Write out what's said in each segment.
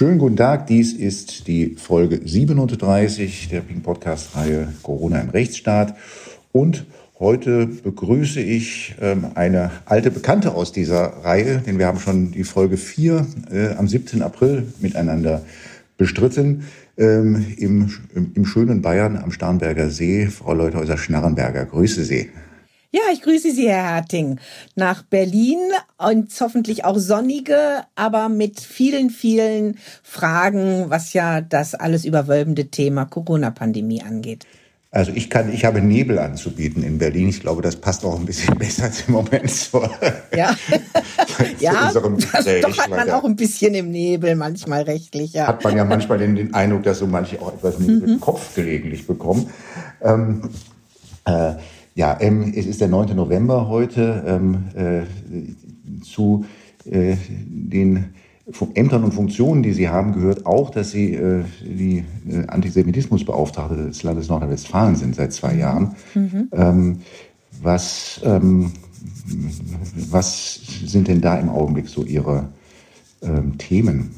Schönen guten Tag, dies ist die Folge 37 der Pink Podcast-Reihe Corona im Rechtsstaat. Und heute begrüße ich ähm, eine alte Bekannte aus dieser Reihe, denn wir haben schon die Folge 4 äh, am 17. April miteinander bestritten. Ähm, im, im, schönen Bayern am Starnberger See, Frau Leuthäuser-Schnarrenberger. Grüße Sie. Ja, ich grüße Sie, Herr Herting, nach Berlin und hoffentlich auch sonnige, aber mit vielen, vielen Fragen, was ja das alles überwölbende Thema Corona-Pandemie angeht. Also ich kann, ich habe Nebel anzubieten in Berlin. Ich glaube, das passt auch ein bisschen besser als im Moment zur, ja, zu ja, unserem Gespräch. Doch hat man auch ein bisschen im Nebel manchmal rechtlich. Ja. Hat man ja manchmal den, den Eindruck, dass so manche auch etwas Nebel mhm. im Kopf gelegentlich bekommen. Ähm, äh, ja, ähm, es ist der 9. November heute. Ähm, äh, zu äh, den Ämtern und Funktionen, die Sie haben, gehört auch, dass Sie äh, die äh, Antisemitismusbeauftragte des Landes Nordrhein-Westfalen sind seit zwei Jahren. Mhm. Ähm, was, ähm, was sind denn da im Augenblick so Ihre ähm, Themen?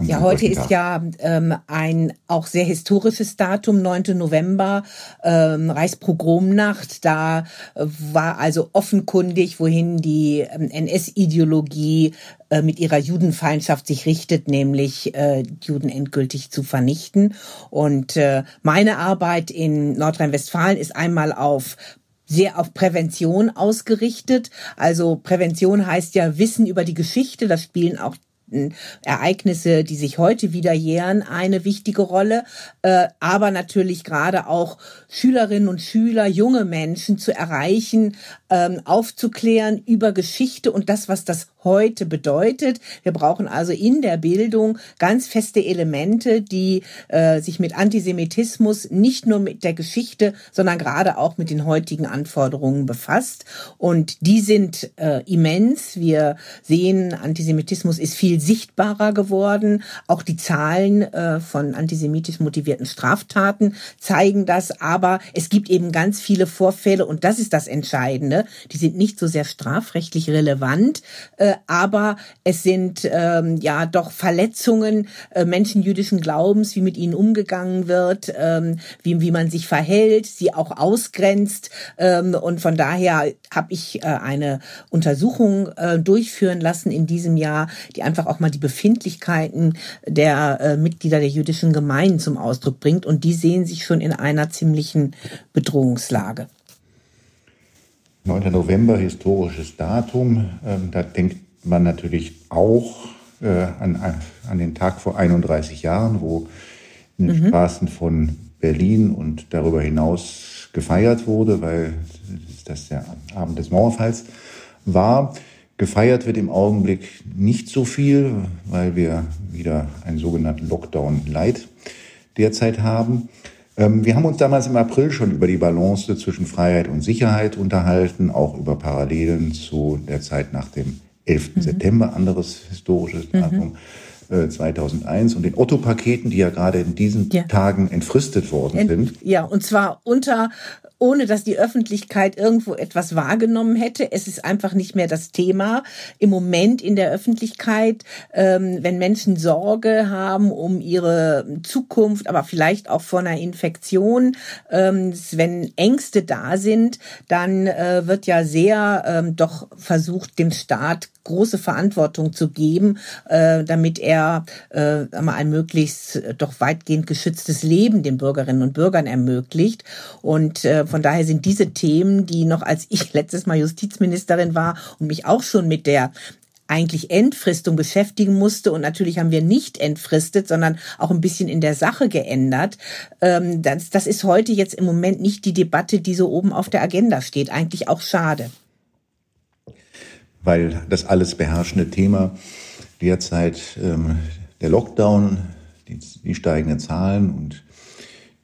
Ja, heute ist ja ähm, ein auch sehr historisches Datum, 9. November, ähm, Reichspogromnacht. Da äh, war also offenkundig, wohin die ähm, NS-Ideologie äh, mit ihrer Judenfeindschaft sich richtet, nämlich äh, Juden endgültig zu vernichten. Und äh, meine Arbeit in Nordrhein-Westfalen ist einmal auf sehr auf Prävention ausgerichtet. Also Prävention heißt ja Wissen über die Geschichte. Das spielen auch Ereignisse, die sich heute wieder jähren, eine wichtige Rolle, äh, aber natürlich gerade auch Schülerinnen und Schüler, junge Menschen zu erreichen, ähm, aufzuklären über Geschichte und das, was das heute bedeutet. Wir brauchen also in der Bildung ganz feste Elemente, die äh, sich mit Antisemitismus nicht nur mit der Geschichte, sondern gerade auch mit den heutigen Anforderungen befasst. Und die sind äh, immens. Wir sehen, Antisemitismus ist viel sichtbarer geworden. Auch die Zahlen äh, von antisemitisch motivierten Straftaten zeigen das. Aber es gibt eben ganz viele Vorfälle und das ist das Entscheidende. Die sind nicht so sehr strafrechtlich relevant, äh, aber es sind ähm, ja doch Verletzungen äh, menschenjüdischen Glaubens, wie mit ihnen umgegangen wird, ähm, wie, wie man sich verhält, sie auch ausgrenzt. Ähm, und von daher habe ich äh, eine Untersuchung äh, durchführen lassen in diesem Jahr, die einfach auch mal die Befindlichkeiten der äh, Mitglieder der jüdischen Gemeinden zum Ausdruck bringt. Und die sehen sich schon in einer ziemlichen Bedrohungslage. 9. November, historisches Datum. Ähm, da denkt man natürlich auch äh, an, an den Tag vor 31 Jahren, wo in den mhm. Straßen von Berlin und darüber hinaus gefeiert wurde, weil das der Abend des Mauerfalls war. Gefeiert wird im Augenblick nicht so viel, weil wir wieder einen sogenannten Lockdown Light derzeit haben. Ähm, wir haben uns damals im April schon über die Balance zwischen Freiheit und Sicherheit unterhalten, auch über Parallelen zu der Zeit nach dem 11. Mhm. September, anderes historisches mhm. Datum. Mhm. 2001 und den Otto-Paketen, die ja gerade in diesen ja. Tagen entfristet worden sind. Ja, und zwar unter ohne dass die Öffentlichkeit irgendwo etwas wahrgenommen hätte. Es ist einfach nicht mehr das Thema im Moment in der Öffentlichkeit, ähm, wenn Menschen Sorge haben um ihre Zukunft, aber vielleicht auch vor einer Infektion, ähm, wenn Ängste da sind, dann äh, wird ja sehr ähm, doch versucht, dem Staat große Verantwortung zu geben, äh, damit er äh, ein möglichst äh, doch weitgehend geschütztes Leben den Bürgerinnen und Bürgern ermöglicht. Und äh, von daher sind diese Themen, die noch als ich letztes Mal Justizministerin war und mich auch schon mit der eigentlich Entfristung beschäftigen musste. Und natürlich haben wir nicht entfristet, sondern auch ein bisschen in der Sache geändert. Ähm, das, das ist heute jetzt im Moment nicht die Debatte, die so oben auf der Agenda steht. Eigentlich auch schade. Weil das alles beherrschende Thema derzeit ähm, der Lockdown, die, die steigenden Zahlen und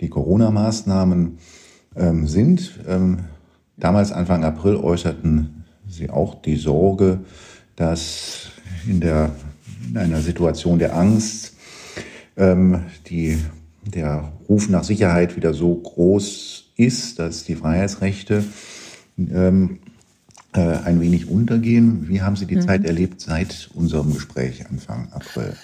die Corona-Maßnahmen ähm, sind. Ähm, damals Anfang April äußerten sie auch die Sorge, dass in, der, in einer Situation der Angst ähm, die, der Ruf nach Sicherheit wieder so groß ist, dass die Freiheitsrechte ähm, äh, ein wenig untergehen. Wie haben Sie die mhm. Zeit erlebt seit unserem Gespräch Anfang April?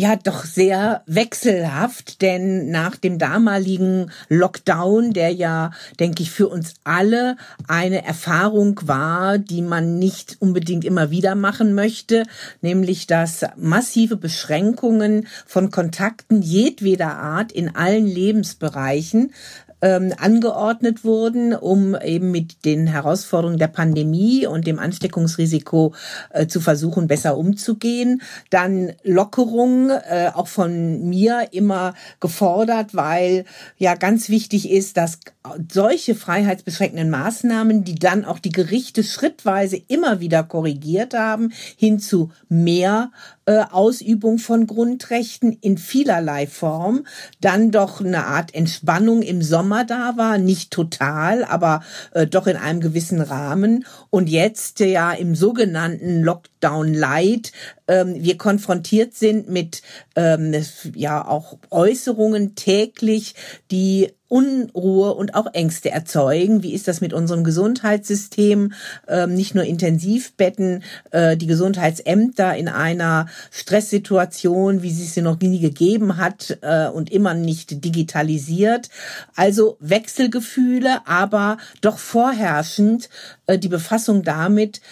ja doch sehr wechselhaft, denn nach dem damaligen Lockdown, der ja, denke ich, für uns alle eine Erfahrung war, die man nicht unbedingt immer wieder machen möchte, nämlich dass massive Beschränkungen von Kontakten jedweder Art in allen Lebensbereichen ähm, angeordnet wurden, um eben mit den Herausforderungen der Pandemie und dem Ansteckungsrisiko äh, zu versuchen, besser umzugehen. Dann Lockerung, äh, auch von mir immer gefordert, weil ja ganz wichtig ist, dass solche freiheitsbeschränkenden Maßnahmen, die dann auch die Gerichte schrittweise immer wieder korrigiert haben, hin zu mehr äh, Ausübung von Grundrechten in vielerlei Form, dann doch eine Art Entspannung im Sommer da war, nicht total, aber äh, doch in einem gewissen Rahmen. Und jetzt ja im sogenannten Lockdown Light ähm, wir konfrontiert sind mit ähm, ja auch Äußerungen täglich, die Unruhe und auch Ängste erzeugen. Wie ist das mit unserem Gesundheitssystem? Ähm, nicht nur Intensivbetten, äh, die Gesundheitsämter in einer Stresssituation, wie sie es noch nie gegeben hat äh, und immer nicht digitalisiert. Also Wechselgefühle, aber doch vorherrschend äh, die Befassung damit,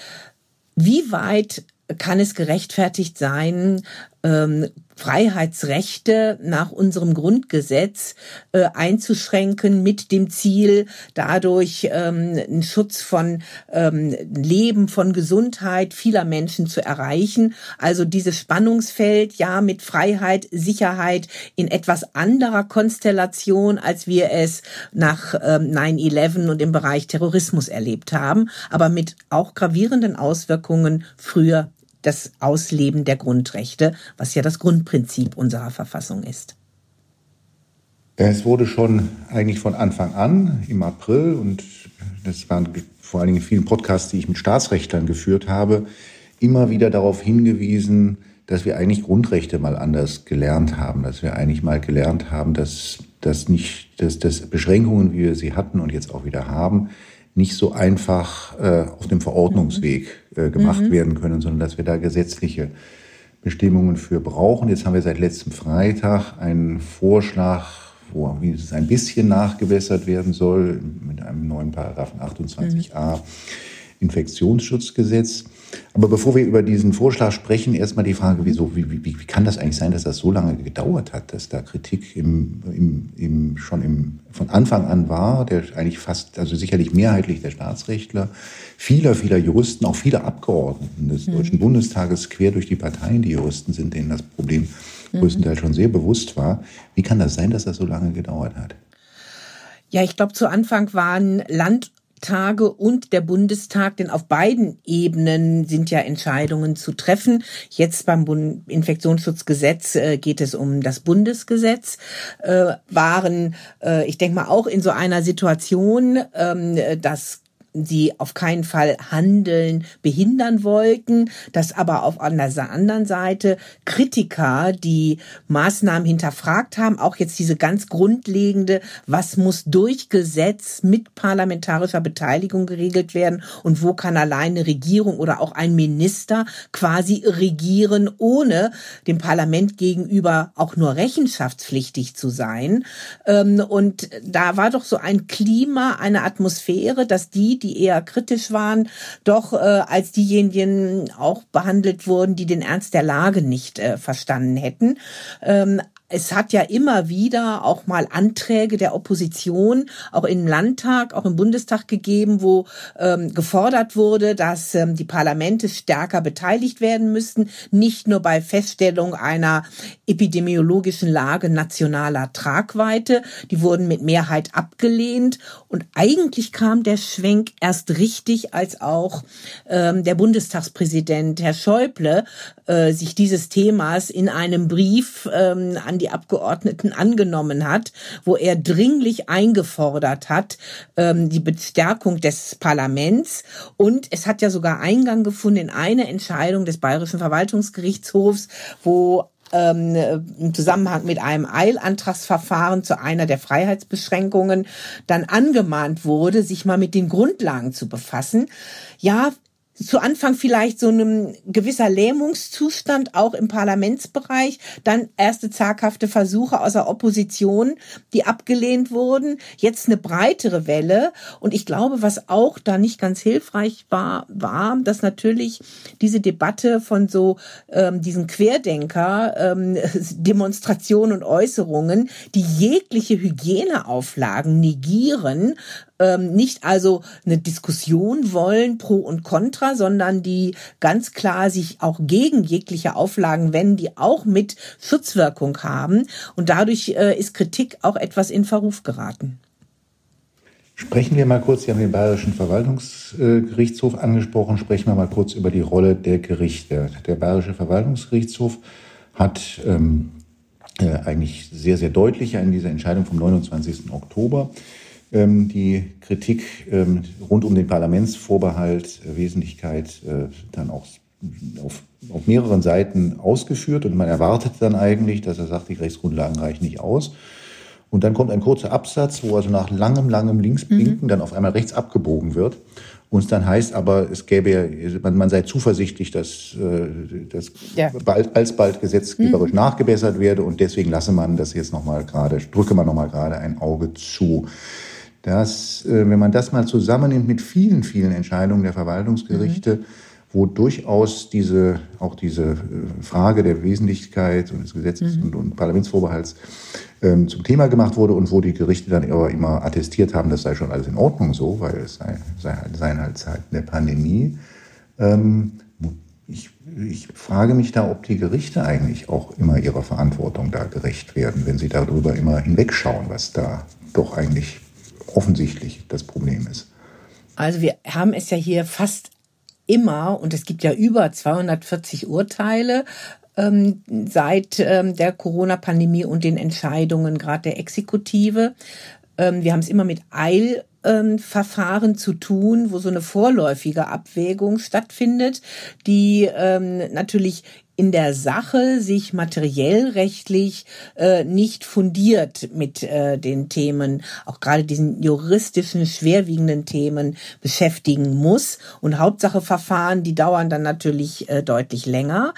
wie weit kann es gerechtfertigt sein, ähm, Freiheitsrechte nach unserem Grundgesetz äh, einzuschränken mit dem Ziel, dadurch ähm, einen Schutz von ähm, Leben, von Gesundheit vieler Menschen zu erreichen. Also dieses Spannungsfeld, ja, mit Freiheit, Sicherheit in etwas anderer Konstellation, als wir es nach ähm, 9-11 und im Bereich Terrorismus erlebt haben, aber mit auch gravierenden Auswirkungen früher das Ausleben der Grundrechte, was ja das Grundprinzip unserer Verfassung ist. Es wurde schon eigentlich von Anfang an im April, und das waren vor allen Dingen in vielen Podcasts, die ich mit Staatsrechtlern geführt habe, immer wieder darauf hingewiesen, dass wir eigentlich Grundrechte mal anders gelernt haben, dass wir eigentlich mal gelernt haben, dass, dass nicht, dass, dass Beschränkungen, wie wir sie hatten und jetzt auch wieder haben, nicht so einfach äh, auf dem Verordnungsweg äh, gemacht mhm. werden können, sondern dass wir da gesetzliche Bestimmungen für brauchen. Jetzt haben wir seit letztem Freitag einen Vorschlag, wo es ein bisschen nachgebessert werden soll mit einem neuen Paragraphen 28a mhm. Infektionsschutzgesetz. Aber bevor wir über diesen Vorschlag sprechen, erstmal die Frage, wieso, wie, wie, wie kann das eigentlich sein, dass das so lange gedauert hat, dass da Kritik im, im, im, schon im, von Anfang an war, der eigentlich fast, also sicherlich mehrheitlich der Staatsrechtler, vieler, vieler Juristen, auch viele Abgeordneten des mhm. Deutschen Bundestages quer durch die Parteien, die Juristen sind, denen das Problem mhm. größtenteils schon sehr bewusst war. Wie kann das sein, dass das so lange gedauert hat? Ja, ich glaube, zu Anfang waren Land Tage und der Bundestag, denn auf beiden Ebenen sind ja Entscheidungen zu treffen. Jetzt beim Infektionsschutzgesetz äh, geht es um das Bundesgesetz, äh, waren, äh, ich denke mal, auch in so einer Situation, ähm, dass sie auf keinen Fall Handeln behindern wollten, dass aber auf der anderen Seite Kritiker die Maßnahmen hinterfragt haben, auch jetzt diese ganz grundlegende, was muss durch Gesetz mit parlamentarischer Beteiligung geregelt werden und wo kann alleine Regierung oder auch ein Minister quasi regieren, ohne dem Parlament gegenüber auch nur rechenschaftspflichtig zu sein. Ähm, und da war doch so ein Klima, eine Atmosphäre, dass die, die eher kritisch waren, doch äh, als diejenigen auch behandelt wurden, die den Ernst der Lage nicht äh, verstanden hätten. Ähm, es hat ja immer wieder auch mal Anträge der Opposition, auch im Landtag, auch im Bundestag gegeben, wo ähm, gefordert wurde, dass ähm, die Parlamente stärker beteiligt werden müssten, nicht nur bei Feststellung einer epidemiologischen Lage nationaler Tragweite. Die wurden mit Mehrheit abgelehnt. Und eigentlich kam der Schwenk erst richtig, als auch ähm, der Bundestagspräsident Herr Schäuble äh, sich dieses Themas in einem Brief ähm, an die Abgeordneten angenommen hat, wo er dringlich eingefordert hat, ähm, die Bestärkung des Parlaments. Und es hat ja sogar Eingang gefunden in eine Entscheidung des Bayerischen Verwaltungsgerichtshofs, wo ähm, im Zusammenhang mit einem Eilantragsverfahren zu einer der Freiheitsbeschränkungen dann angemahnt wurde, sich mal mit den Grundlagen zu befassen. Ja, zu Anfang vielleicht so einem gewisser Lähmungszustand auch im Parlamentsbereich, dann erste zaghafte Versuche aus der Opposition, die abgelehnt wurden, jetzt eine breitere Welle. Und ich glaube, was auch da nicht ganz hilfreich war, war, dass natürlich diese Debatte von so ähm, diesen Querdenker ähm, Demonstrationen und Äußerungen, die jegliche Hygieneauflagen negieren, ähm, nicht also eine Diskussion wollen pro und contra, sondern die ganz klar sich auch gegen jegliche Auflagen wenden, die auch mit Schutzwirkung haben. Und dadurch äh, ist Kritik auch etwas in Verruf geraten. Sprechen wir mal kurz, Sie haben den Bayerischen Verwaltungsgerichtshof angesprochen, sprechen wir mal kurz über die Rolle der Gerichte. Der Bayerische Verwaltungsgerichtshof hat ähm, äh, eigentlich sehr, sehr deutlich in dieser Entscheidung vom 29. Oktober die Kritik ähm, rund um den Parlamentsvorbehalt, äh, Wesentlichkeit äh, dann auch auf, auf mehreren Seiten ausgeführt und man erwartet dann eigentlich, dass er sagt, die Rechtsgrundlagen reichen nicht aus. Und dann kommt ein kurzer Absatz, wo also nach langem, langem Linksblinken mhm. dann auf einmal rechts abgebogen wird. Und es dann heißt aber, es gäbe, man, man sei zuversichtlich, dass äh, das ja. bald, alsbald gesetzgeberisch mhm. nachgebessert werde und deswegen lasse man das jetzt nochmal gerade, drücke man nochmal gerade ein Auge zu dass, äh, wenn man das mal zusammennimmt mit vielen, vielen Entscheidungen der Verwaltungsgerichte, mhm. wo durchaus diese, auch diese äh, Frage der Wesentlichkeit und des Gesetzes mhm. und, und, Parlamentsvorbehalts ähm, zum Thema gemacht wurde und wo die Gerichte dann aber immer attestiert haben, das sei schon alles in Ordnung so, weil es sei, sei halt, seien halt Zeiten der Pandemie. Ähm, ich, ich frage mich da, ob die Gerichte eigentlich auch immer ihrer Verantwortung da gerecht werden, wenn sie darüber immer hinwegschauen, was da doch eigentlich offensichtlich das Problem ist. Also wir haben es ja hier fast immer, und es gibt ja über 240 Urteile ähm, seit ähm, der Corona-Pandemie und den Entscheidungen gerade der Exekutive. Ähm, wir haben es immer mit Eilverfahren zu tun, wo so eine vorläufige Abwägung stattfindet, die ähm, natürlich in der Sache sich materiell rechtlich äh, nicht fundiert mit äh, den Themen, auch gerade diesen juristischen, schwerwiegenden Themen beschäftigen muss. Und Hauptsache Verfahren, die dauern dann natürlich äh, deutlich länger.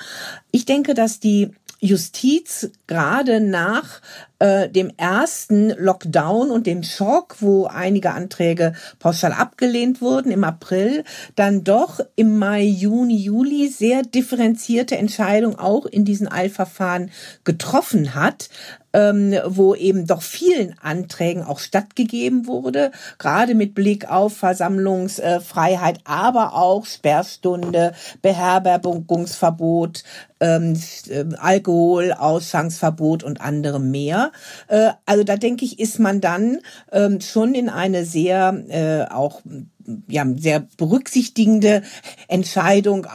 Ich denke, dass die Justiz gerade nach äh, dem ersten Lockdown und dem Schock, wo einige Anträge pauschal abgelehnt wurden im April, dann doch im Mai, Juni, Juli sehr differenzierte Entscheidungen auch in diesen Eilverfahren getroffen hat, ähm, wo eben doch vielen Anträgen auch stattgegeben wurde, gerade mit Blick auf Versammlungsfreiheit, aber auch Sperrstunde, Beherbergungsverbot, ähm, äh, Alkohol, Ausschangsverbot und anderem mehr. Äh, also da denke ich, ist man dann ähm, schon in eine sehr äh, auch ja, sehr berücksichtigende Entscheidung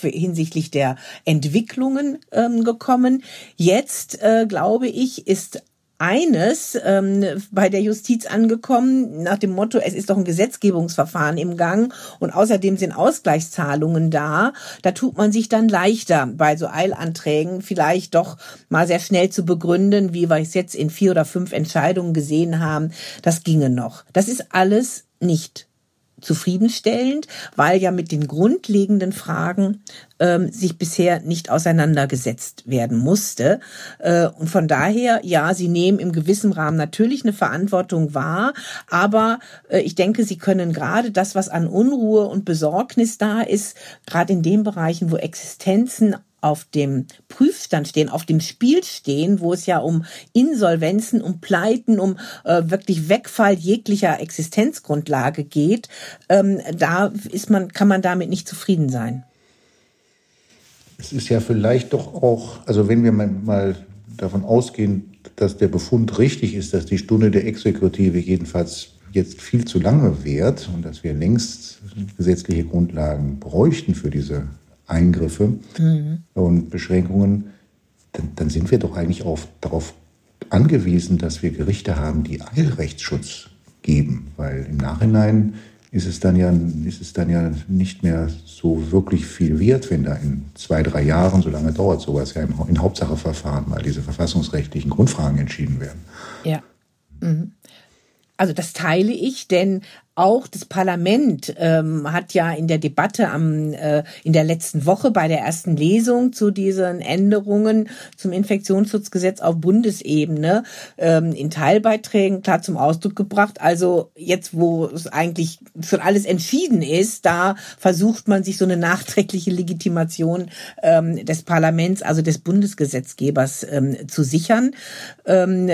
hinsichtlich der Entwicklungen ähm, gekommen. Jetzt, äh, glaube ich, ist eines ähm, bei der Justiz angekommen, nach dem Motto, es ist doch ein Gesetzgebungsverfahren im Gang und außerdem sind Ausgleichszahlungen da. Da tut man sich dann leichter bei so Eilanträgen vielleicht doch mal sehr schnell zu begründen, wie wir es jetzt in vier oder fünf Entscheidungen gesehen haben. Das ginge noch. Das ist alles nicht zufriedenstellend, weil ja mit den grundlegenden Fragen ähm, sich bisher nicht auseinandergesetzt werden musste. Äh, und von daher, ja, sie nehmen im gewissen Rahmen natürlich eine Verantwortung wahr, aber äh, ich denke, sie können gerade das, was an Unruhe und Besorgnis da ist, gerade in den Bereichen, wo Existenzen auf dem Prüfstand stehen, auf dem Spiel stehen, wo es ja um Insolvenzen, um Pleiten, um äh, wirklich Wegfall jeglicher Existenzgrundlage geht, ähm, da ist man, kann man damit nicht zufrieden sein. Es ist ja vielleicht doch auch, also wenn wir mal davon ausgehen, dass der Befund richtig ist, dass die Stunde der Exekutive jedenfalls jetzt viel zu lange währt und dass wir längst gesetzliche Grundlagen bräuchten für diese Eingriffe mhm. und Beschränkungen, dann, dann, sind wir doch eigentlich auf, darauf angewiesen, dass wir Gerichte haben, die Eilrechtsschutz geben, weil im Nachhinein ist es dann ja, ist es dann ja nicht mehr so wirklich viel wert, wenn da in zwei, drei Jahren, so lange dauert sowas ja in Hauptsacheverfahren mal diese verfassungsrechtlichen Grundfragen entschieden werden. Ja. Mhm. Also das teile ich, denn auch das Parlament ähm, hat ja in der Debatte am äh, in der letzten Woche bei der ersten Lesung zu diesen Änderungen zum Infektionsschutzgesetz auf Bundesebene ähm, in Teilbeiträgen klar zum Ausdruck gebracht. Also jetzt, wo es eigentlich schon alles entschieden ist, da versucht man sich so eine nachträgliche Legitimation ähm, des Parlaments, also des Bundesgesetzgebers, ähm, zu sichern. Ähm,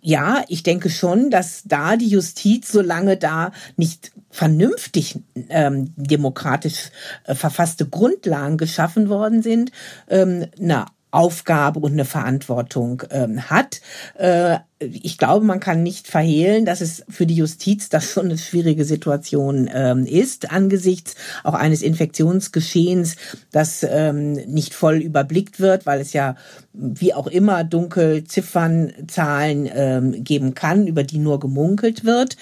ja, ich denke schon, dass da die Justiz, solange da nicht vernünftig ähm, demokratisch äh, verfasste Grundlagen geschaffen worden sind, ähm, na Aufgabe und eine Verantwortung ähm, hat. Äh, ich glaube, man kann nicht verhehlen, dass es für die Justiz das schon eine schwierige Situation ähm, ist, angesichts auch eines Infektionsgeschehens, das ähm, nicht voll überblickt wird, weil es ja wie auch immer dunkel Ziffernzahlen ähm, geben kann, über die nur gemunkelt wird.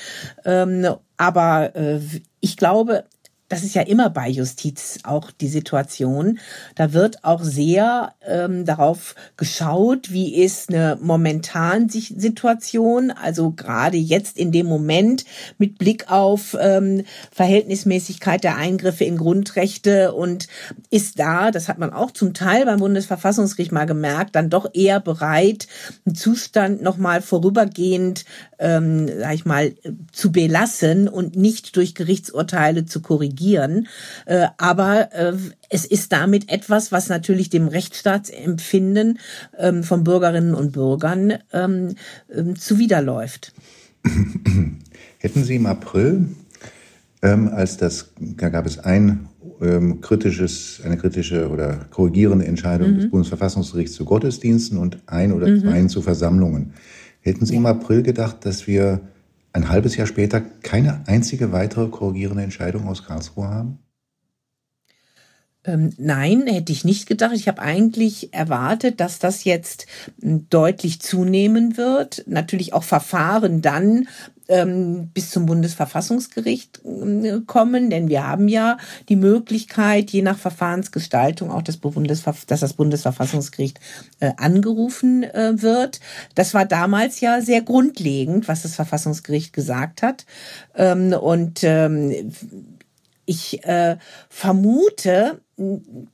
Ähm, aber äh, ich glaube, das ist ja immer bei Justiz auch die Situation. Da wird auch sehr ähm, darauf geschaut, wie ist eine momentan Situation, also gerade jetzt in dem Moment mit Blick auf ähm, Verhältnismäßigkeit der Eingriffe in Grundrechte und ist da, das hat man auch zum Teil beim Bundesverfassungsgericht mal gemerkt, dann doch eher bereit, einen Zustand nochmal vorübergehend, ähm, sag ich mal, zu belassen und nicht durch Gerichtsurteile zu korrigieren reagieren. Äh, aber äh, es ist damit etwas, was natürlich dem Rechtsstaatsempfinden ähm, von Bürgerinnen und Bürgern ähm, ähm, zuwiderläuft. Hätten Sie im April, ähm, als das, da gab es ein ähm, kritisches, eine kritische oder korrigierende Entscheidung mhm. des Bundesverfassungsgerichts zu Gottesdiensten und ein oder mhm. zwei zu Versammlungen. Hätten Sie ja. im April gedacht, dass wir ein halbes Jahr später keine einzige weitere korrigierende Entscheidung aus Karlsruhe haben? Ähm, nein, hätte ich nicht gedacht. Ich habe eigentlich erwartet, dass das jetzt hm, deutlich zunehmen wird. Natürlich auch Verfahren dann ähm, bis zum Bundesverfassungsgericht äh, kommen, denn wir haben ja die Möglichkeit, je nach Verfahrensgestaltung auch das Bundesver dass das Bundesverfassungsgericht äh, angerufen äh, wird. Das war damals ja sehr grundlegend, was das Verfassungsgericht gesagt hat. Ähm, und ich äh, vermute,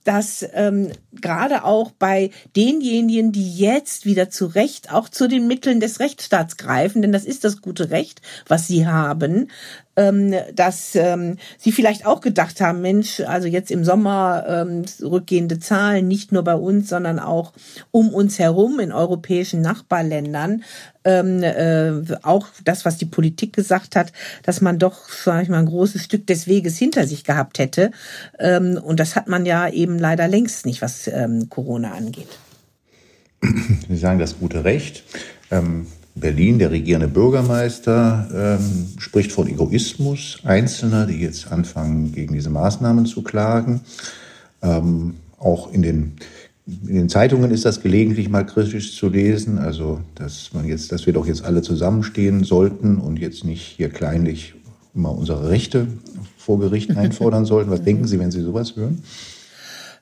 dass ähm, gerade auch bei denjenigen, die jetzt wieder zu Recht auch zu den Mitteln des Rechtsstaats greifen, denn das ist das gute Recht, was sie haben, dass ähm, sie vielleicht auch gedacht haben, Mensch, also jetzt im Sommer ähm, rückgehende Zahlen, nicht nur bei uns, sondern auch um uns herum in europäischen Nachbarländern, ähm, äh, auch das, was die Politik gesagt hat, dass man doch, sag ich mal, ein großes Stück des Weges hinter sich gehabt hätte. Ähm, und das hat man ja eben leider längst nicht, was ähm, Corona angeht. Sie sagen das gute Recht. Ähm, Berlin, der regierende Bürgermeister, ähm, spricht von Egoismus Einzelner, die jetzt anfangen, gegen diese Maßnahmen zu klagen. Ähm, auch in den, in den Zeitungen ist das gelegentlich mal kritisch zu lesen, also dass man jetzt, dass wir doch jetzt alle zusammenstehen sollten und jetzt nicht hier kleinlich immer unsere Rechte vor Gericht einfordern sollten. Was denken Sie, wenn Sie sowas hören?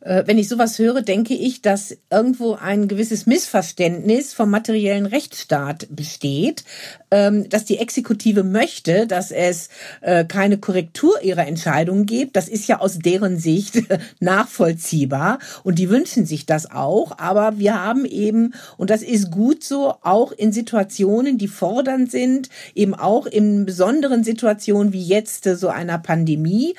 Äh, wenn ich sowas höre, denke ich, dass irgendwo ein gewisses Missverständnis vom materiellen Rechtsstaat besteht, ähm, dass die Exekutive möchte, dass es äh, keine Korrektur ihrer Entscheidungen gibt. Das ist ja aus deren Sicht nachvollziehbar und die wünschen sich das auch. Aber wir haben eben, und das ist gut so, auch in Situationen, die fordernd sind, eben auch in besonderen Situationen wie jetzt so einer Pandemie,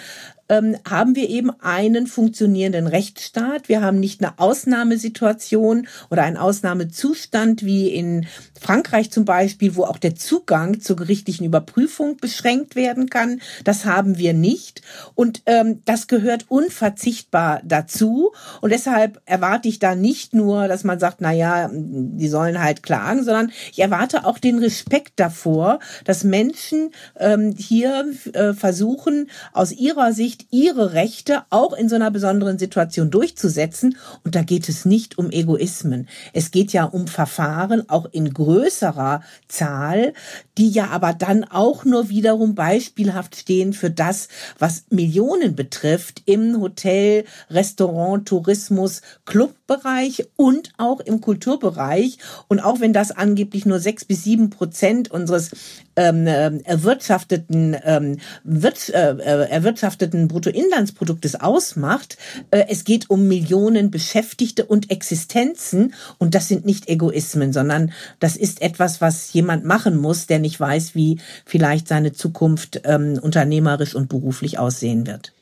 ähm, haben wir eben einen funktionierenden Rechtsstaat. Wir haben nicht eine Ausnahmesituation oder einen Ausnahmezustand wie in Frankreich zum Beispiel, wo auch der Zugang zur gerichtlichen Überprüfung beschränkt werden kann. Das haben wir nicht. Und ähm, das gehört unverzichtbar dazu. Und deshalb erwarte ich da nicht nur, dass man sagt, na ja, die sollen halt klagen, sondern ich erwarte auch den Respekt davor, dass Menschen ähm, hier äh, versuchen, aus ihrer Sicht ihre Rechte auch in so einer besonderen Situation durchzusetzen. Und da geht es nicht um Egoismen. Es geht ja um Verfahren, auch in größerer Zahl, die ja aber dann auch nur wiederum beispielhaft stehen für das, was Millionen betrifft im Hotel, Restaurant, Tourismus, Club Sportbereich und auch im Kulturbereich. Und auch wenn das angeblich nur sechs bis sieben Prozent unseres ähm, äh, erwirtschafteten, ähm, wird, äh, äh, erwirtschafteten Bruttoinlandsproduktes ausmacht, äh, es geht um Millionen Beschäftigte und Existenzen. Und das sind nicht Egoismen, sondern das ist etwas, was jemand machen muss, der nicht weiß, wie vielleicht seine Zukunft ähm, unternehmerisch und beruflich aussehen wird.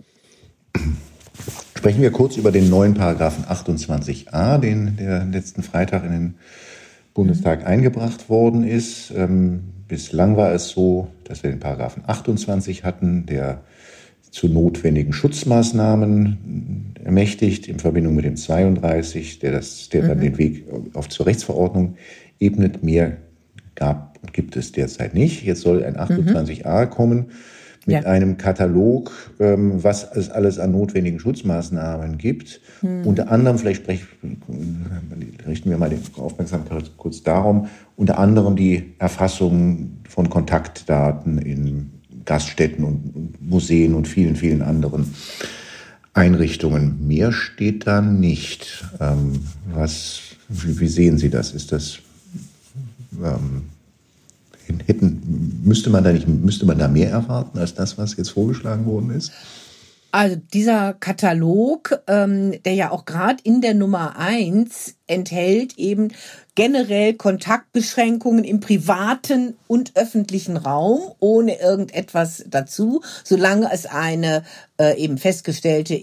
Sprechen wir kurz über den neuen Paragraphen 28a, den der letzten Freitag in den Bundestag mhm. eingebracht worden ist. Ähm, bislang war es so, dass wir den Paragraphen 28 hatten, der zu notwendigen Schutzmaßnahmen ermächtigt, in Verbindung mit dem 32, der, das, der mhm. dann den Weg auf zur Rechtsverordnung ebnet. Mehr gab und gibt es derzeit nicht. Jetzt soll ein 28a mhm. kommen mit ja. einem Katalog, ähm, was es alles an notwendigen Schutzmaßnahmen gibt. Hm. Unter anderem, vielleicht sprech, richten wir mal die Aufmerksamkeit kurz darum, unter anderem die Erfassung von Kontaktdaten in Gaststätten und Museen und vielen, vielen anderen Einrichtungen. Mehr steht da nicht. Ähm, was, wie, wie, sehen Sie das? Ist das ähm, hätten, müsste man da nicht, müsste man da mehr erwarten als das, was jetzt vorgeschlagen worden ist? Also dieser Katalog, ähm, der ja auch gerade in der Nummer eins enthält eben generell Kontaktbeschränkungen im privaten und öffentlichen Raum ohne irgendetwas dazu, solange es eine äh, eben festgestellte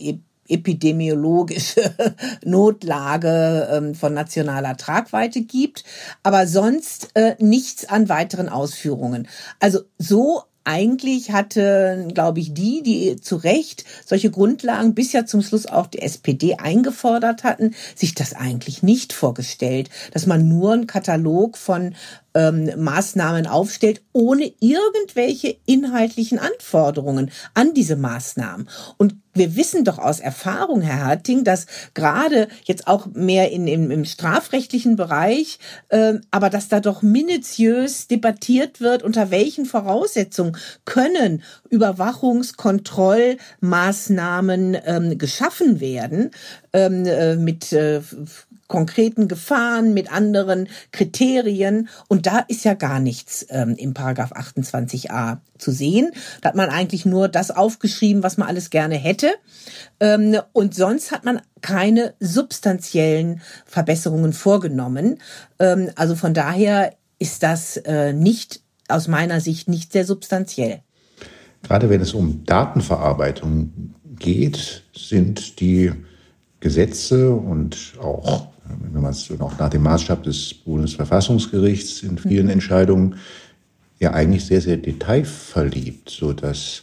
epidemiologische Notlage ähm, von nationaler Tragweite gibt, aber sonst äh, nichts an weiteren Ausführungen. Also so eigentlich hatte, glaube ich, die, die zu Recht solche Grundlagen bis ja zum Schluss auch die SPD eingefordert hatten, sich das eigentlich nicht vorgestellt, dass man nur einen Katalog von ähm, Maßnahmen aufstellt, ohne irgendwelche inhaltlichen Anforderungen an diese Maßnahmen. Und wir wissen doch aus Erfahrung, Herr Harting, dass gerade jetzt auch mehr in, im, im strafrechtlichen Bereich, äh, aber dass da doch minutiös debattiert wird, unter welchen Voraussetzungen können Überwachungskontrollmaßnahmen ähm, geschaffen werden ähm, äh, mit äh, konkreten Gefahren, mit anderen Kriterien. Und da ist ja gar nichts ähm, im Paragraph 28a zu sehen. Da hat man eigentlich nur das aufgeschrieben, was man alles gerne hätte. Ähm, und sonst hat man keine substanziellen Verbesserungen vorgenommen. Ähm, also von daher ist das äh, nicht aus meiner Sicht nicht sehr substanziell. Gerade wenn es um Datenverarbeitung geht, sind die Gesetze und auch wenn man es auch nach dem Maßstab des Bundesverfassungsgerichts in vielen mhm. Entscheidungen ja eigentlich sehr, sehr detailverliebt, so dass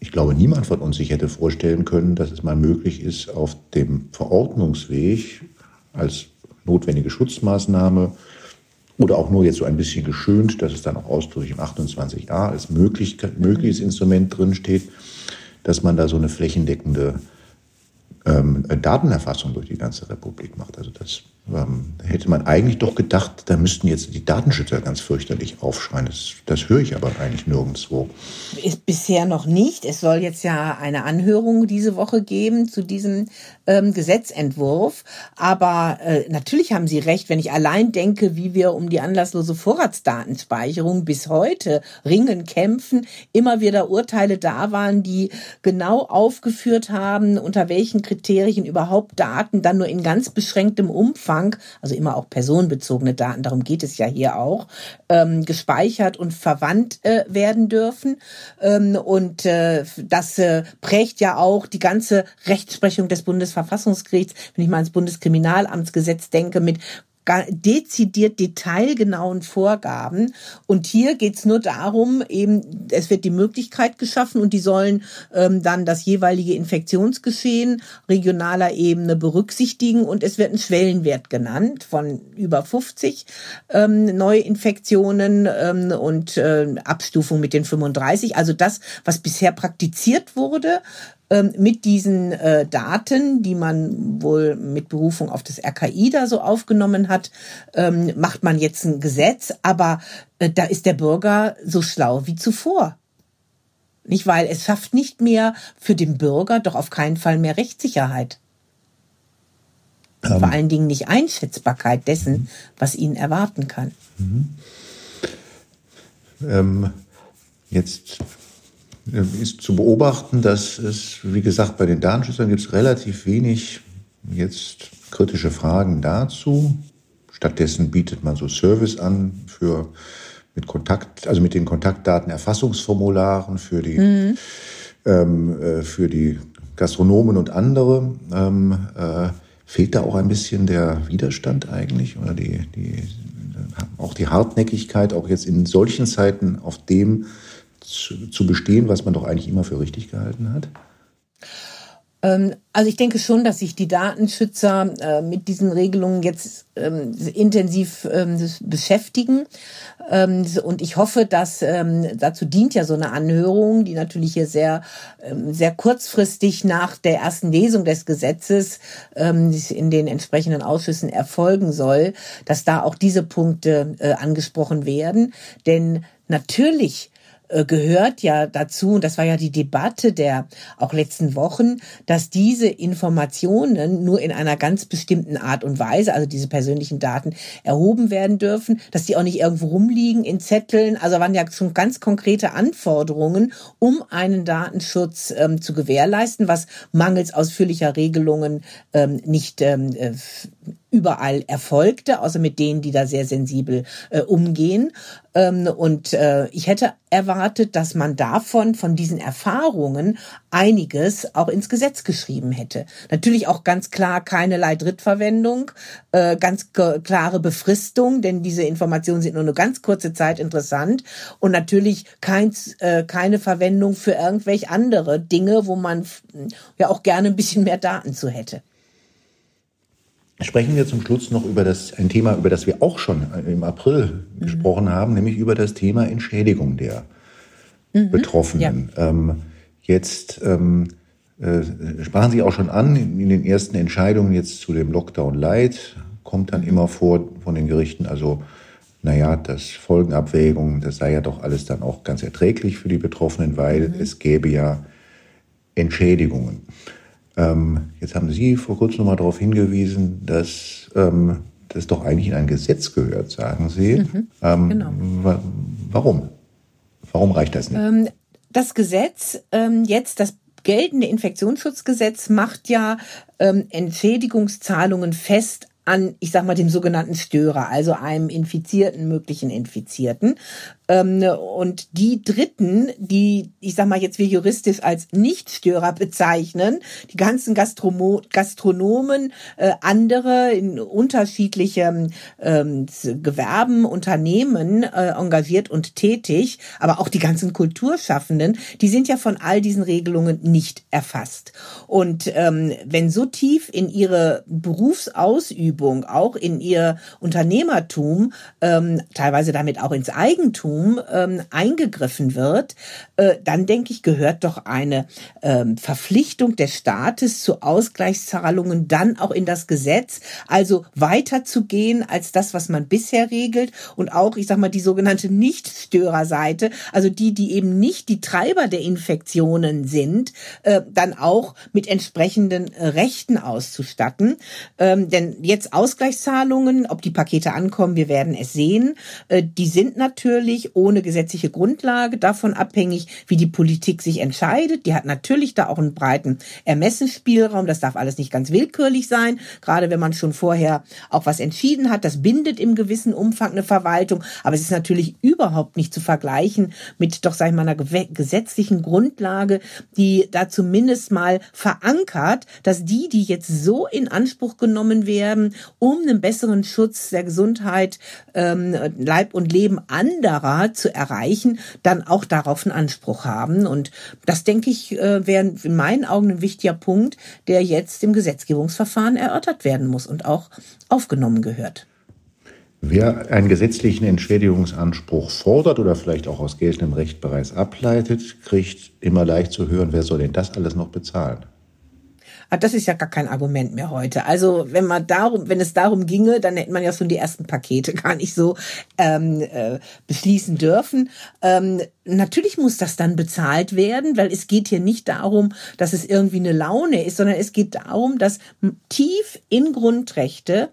ich glaube, niemand von uns sich hätte vorstellen können, dass es mal möglich ist, auf dem Verordnungsweg als notwendige Schutzmaßnahme oder auch nur jetzt so ein bisschen geschönt, dass es dann auch ausdrücklich im 28a als möglich, mögliches Instrument drinsteht, dass man da so eine flächendeckende ähm, Datenerfassung durch die ganze Republik macht. Also das ähm, hätte man eigentlich doch gedacht, da müssten jetzt die Datenschützer ganz fürchterlich aufschreien. Das, das höre ich aber eigentlich nirgendwo. Ist bisher noch nicht. Es soll jetzt ja eine Anhörung diese Woche geben zu diesem ähm, Gesetzentwurf. Aber äh, natürlich haben Sie recht, wenn ich allein denke, wie wir um die anlasslose Vorratsdatenspeicherung bis heute ringen, kämpfen, immer wieder Urteile da waren, die genau aufgeführt haben, unter welchen Kriterien überhaupt Daten dann nur in ganz beschränktem Umfang Datenbank, also immer auch personenbezogene Daten, darum geht es ja hier auch, ähm, gespeichert und verwandt äh, werden dürfen. Ähm, und äh, das äh, prägt ja auch die ganze Rechtsprechung des Bundesverfassungsgerichts, wenn ich mal ans Bundeskriminalamtsgesetz denke, mit dezidiert detailgenauen Vorgaben. Und hier geht's nur darum, eben, es wird die Möglichkeit geschaffen und die sollen ähm, dann das jeweilige Infektionsgeschehen regionaler Ebene berücksichtigen und es wird ein Schwellenwert genannt von über 50 ähm, Neuinfektionen ähm, und äh, Abstufung mit den 35. Also das, was bisher praktiziert wurde, mit diesen äh, Daten, die man wohl mit Berufung auf das RKI da so aufgenommen hat, ähm, macht man jetzt ein Gesetz, aber äh, da ist der Bürger so schlau wie zuvor. Nicht, weil es schafft nicht mehr für den Bürger doch auf keinen Fall mehr Rechtssicherheit. Ähm, Vor allen Dingen nicht Einschätzbarkeit dessen, was ihn erwarten kann. Mhm. Ähm, jetzt ist zu beobachten, dass es, wie gesagt, bei den Datenschützern gibt es relativ wenig jetzt kritische Fragen dazu. Stattdessen bietet man so Service an für mit Kontakt, also mit den Kontaktdatenerfassungsformularen für die mhm. ähm, äh, für die Gastronomen und andere. Ähm, äh, fehlt da auch ein bisschen der Widerstand eigentlich oder die, die auch die Hartnäckigkeit, auch jetzt in solchen Zeiten auf dem zu, zu bestehen, was man doch eigentlich immer für richtig gehalten hat? Ähm, also ich denke schon, dass sich die Datenschützer äh, mit diesen Regelungen jetzt ähm, intensiv ähm, beschäftigen. Und ich hoffe, dass dazu dient ja so eine Anhörung, die natürlich hier sehr, sehr kurzfristig nach der ersten Lesung des Gesetzes in den entsprechenden Ausschüssen erfolgen soll, dass da auch diese Punkte äh, angesprochen werden. Denn natürlich gehört ja dazu, und das war ja die Debatte der auch letzten Wochen, dass diese Informationen nur in einer ganz bestimmten Art und Weise, also diese persönlichen Daten, erhoben werden dürfen, dass die auch nicht irgendwo rumliegen in Zetteln. Also waren ja schon ganz konkrete Anforderungen, um einen Datenschutz ähm, zu gewährleisten, was mangels ausführlicher Regelungen ähm, nicht ähm, äh, überall erfolgte, außer mit denen, die da sehr sensibel äh, umgehen. Ähm, und äh, ich hätte erwartet, dass man davon, von diesen Erfahrungen, einiges auch ins Gesetz geschrieben hätte. Natürlich auch ganz klar keinerlei Drittverwendung, äh, ganz klare Befristung, denn diese Informationen sind nur eine ganz kurze Zeit interessant und natürlich kein, äh, keine Verwendung für irgendwelche andere Dinge, wo man ja auch gerne ein bisschen mehr Daten zu hätte. Sprechen wir zum Schluss noch über das, ein Thema, über das wir auch schon im April mhm. gesprochen haben, nämlich über das Thema Entschädigung der mhm. Betroffenen. Ja. Ähm, jetzt ähm, äh, sprachen Sie auch schon an, in den ersten Entscheidungen jetzt zu dem Lockdown Light kommt dann immer vor von den Gerichten, also naja, das Folgenabwägung, das sei ja doch alles dann auch ganz erträglich für die Betroffenen, weil mhm. es gäbe ja Entschädigungen. Ähm, jetzt haben Sie vor kurzem noch mal darauf hingewiesen, dass ähm, das doch eigentlich in ein Gesetz gehört, sagen Sie. Mhm, ähm, genau. Wa warum? Warum reicht das nicht? Ähm, das Gesetz, ähm, jetzt das geltende Infektionsschutzgesetz, macht ja ähm, Entschädigungszahlungen fest an, ich sag mal, dem sogenannten Störer, also einem Infizierten, möglichen Infizierten. Ähm, und die Dritten, die, ich sag mal jetzt wir juristisch als Nichtstörer bezeichnen, die ganzen Gastromo Gastronomen, äh, andere in unterschiedlichen ähm, Gewerben, Unternehmen äh, engagiert und tätig, aber auch die ganzen Kulturschaffenden, die sind ja von all diesen Regelungen nicht erfasst. Und ähm, wenn so tief in ihre Berufsausübung, auch in ihr Unternehmertum, ähm, teilweise damit auch ins Eigentum, Eigentum ähm, eingegriffen wird, äh, dann denke ich, gehört doch eine ähm, Verpflichtung des Staates zu Ausgleichszahlungen dann auch in das Gesetz, also weiter zu gehen als das, was man bisher regelt und auch, ich sag mal, die sogenannte Nichtstörerseite, also die, die eben nicht die Treiber der Infektionen sind, äh, dann auch mit entsprechenden äh, Rechten auszustatten. Ähm, denn jetzt Ausgleichszahlungen, ob die Pakete ankommen, wir werden es sehen, äh, die sind natürlich ohne gesetzliche Grundlage, davon abhängig, wie die Politik sich entscheidet. Die hat natürlich da auch einen breiten Ermessensspielraum. Das darf alles nicht ganz willkürlich sein, gerade wenn man schon vorher auch was entschieden hat. Das bindet im gewissen Umfang eine Verwaltung. Aber es ist natürlich überhaupt nicht zu vergleichen mit doch, sag ich mal, einer gesetzlichen Grundlage, die da zumindest mal verankert, dass die, die jetzt so in Anspruch genommen werden, um einen besseren Schutz der Gesundheit, ähm, Leib und Leben anderer zu erreichen, dann auch darauf einen Anspruch haben. Und das, denke ich, äh, wäre in meinen Augen ein wichtiger Punkt, der jetzt im Gesetzgebungsverfahren erörtert werden muss und auch aufgenommen gehört. Wer einen gesetzlichen Entschädigungsanspruch fordert oder vielleicht auch aus geltendem Recht bereits ableitet, kriegt immer leicht zu hören, wer soll denn das alles noch bezahlen? Ah, das ist ja gar kein Argument mehr heute. Also wenn man darum, wenn es darum ginge, dann hätte man ja schon die ersten Pakete gar nicht so ähm, äh, beschließen dürfen. Ähm, natürlich muss das dann bezahlt werden, weil es geht hier nicht darum, dass es irgendwie eine Laune ist, sondern es geht darum, dass tief in Grundrechte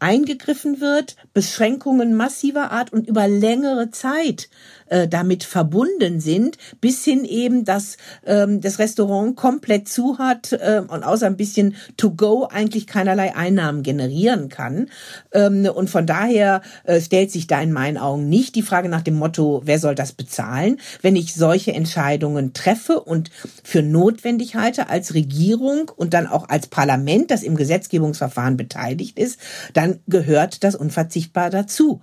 eingegriffen wird, Beschränkungen massiver Art und über längere Zeit äh, damit verbunden sind, bis hin eben, dass ähm, das Restaurant komplett zu hat äh, und außer ein bisschen to go eigentlich keinerlei Einnahmen generieren kann. Ähm, und von daher äh, stellt sich da in meinen Augen nicht die Frage nach dem Motto, wer soll das bezahlen, wenn ich solche Entscheidungen treffe und für notwendig halte als Regierung und dann auch als Parlament, das im Gesetzgebungsverfahren beteiligt ist, dann gehört das unverzichtbar dazu.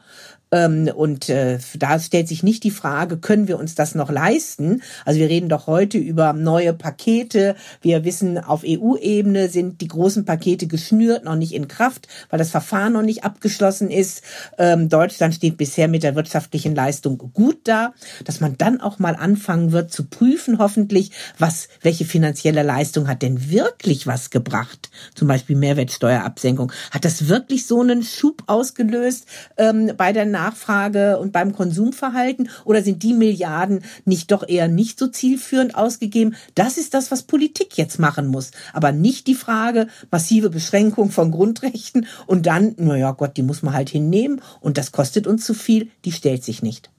Ähm, und äh, da stellt sich nicht die Frage, können wir uns das noch leisten? Also wir reden doch heute über neue Pakete. Wir wissen, auf EU-Ebene sind die großen Pakete geschnürt, noch nicht in Kraft, weil das Verfahren noch nicht abgeschlossen ist. Ähm, Deutschland steht bisher mit der wirtschaftlichen Leistung gut da, dass man dann auch mal anfangen wird zu prüfen, hoffentlich, was, welche finanzielle Leistung hat denn wirklich was gebracht? Zum Beispiel Mehrwertsteuerabsenkung. Hat das wirklich so einen Schub ausgelöst ähm, bei der Nachfrage und beim Konsumverhalten? Oder sind die Milliarden nicht doch eher nicht so zielführend ausgegeben? Das ist das, was Politik jetzt machen muss. Aber nicht die Frage, massive Beschränkung von Grundrechten und dann, naja Gott, die muss man halt hinnehmen und das kostet uns zu viel, die stellt sich nicht.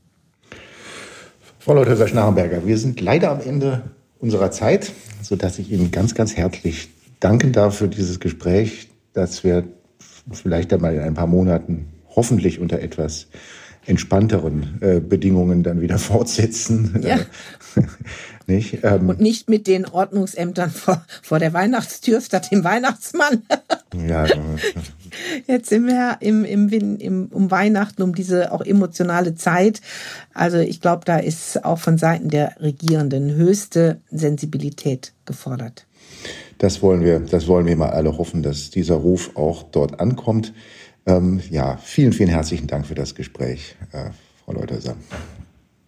Frau Leuthäuser-Schnarrenberger, wir sind leider am Ende unserer Zeit, sodass ich Ihnen ganz, ganz herzlich danken darf für dieses Gespräch, dass wir vielleicht einmal in ein paar Monaten hoffentlich unter etwas entspannteren äh, Bedingungen dann wieder fortsetzen. Ja. nicht? Ähm, Und nicht mit den Ordnungsämtern vor, vor der Weihnachtstür statt dem Weihnachtsmann. ja. Jetzt sind wir im, im, im, um Weihnachten, um diese auch emotionale Zeit. Also ich glaube, da ist auch von Seiten der Regierenden höchste Sensibilität gefordert. Das wollen wir, das wollen wir mal alle hoffen, dass dieser Ruf auch dort ankommt. Ähm, ja, vielen, vielen herzlichen Dank für das Gespräch, äh, Frau Leuterser.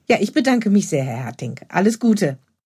Ja, ich bedanke mich sehr, Herr Herting. Alles Gute.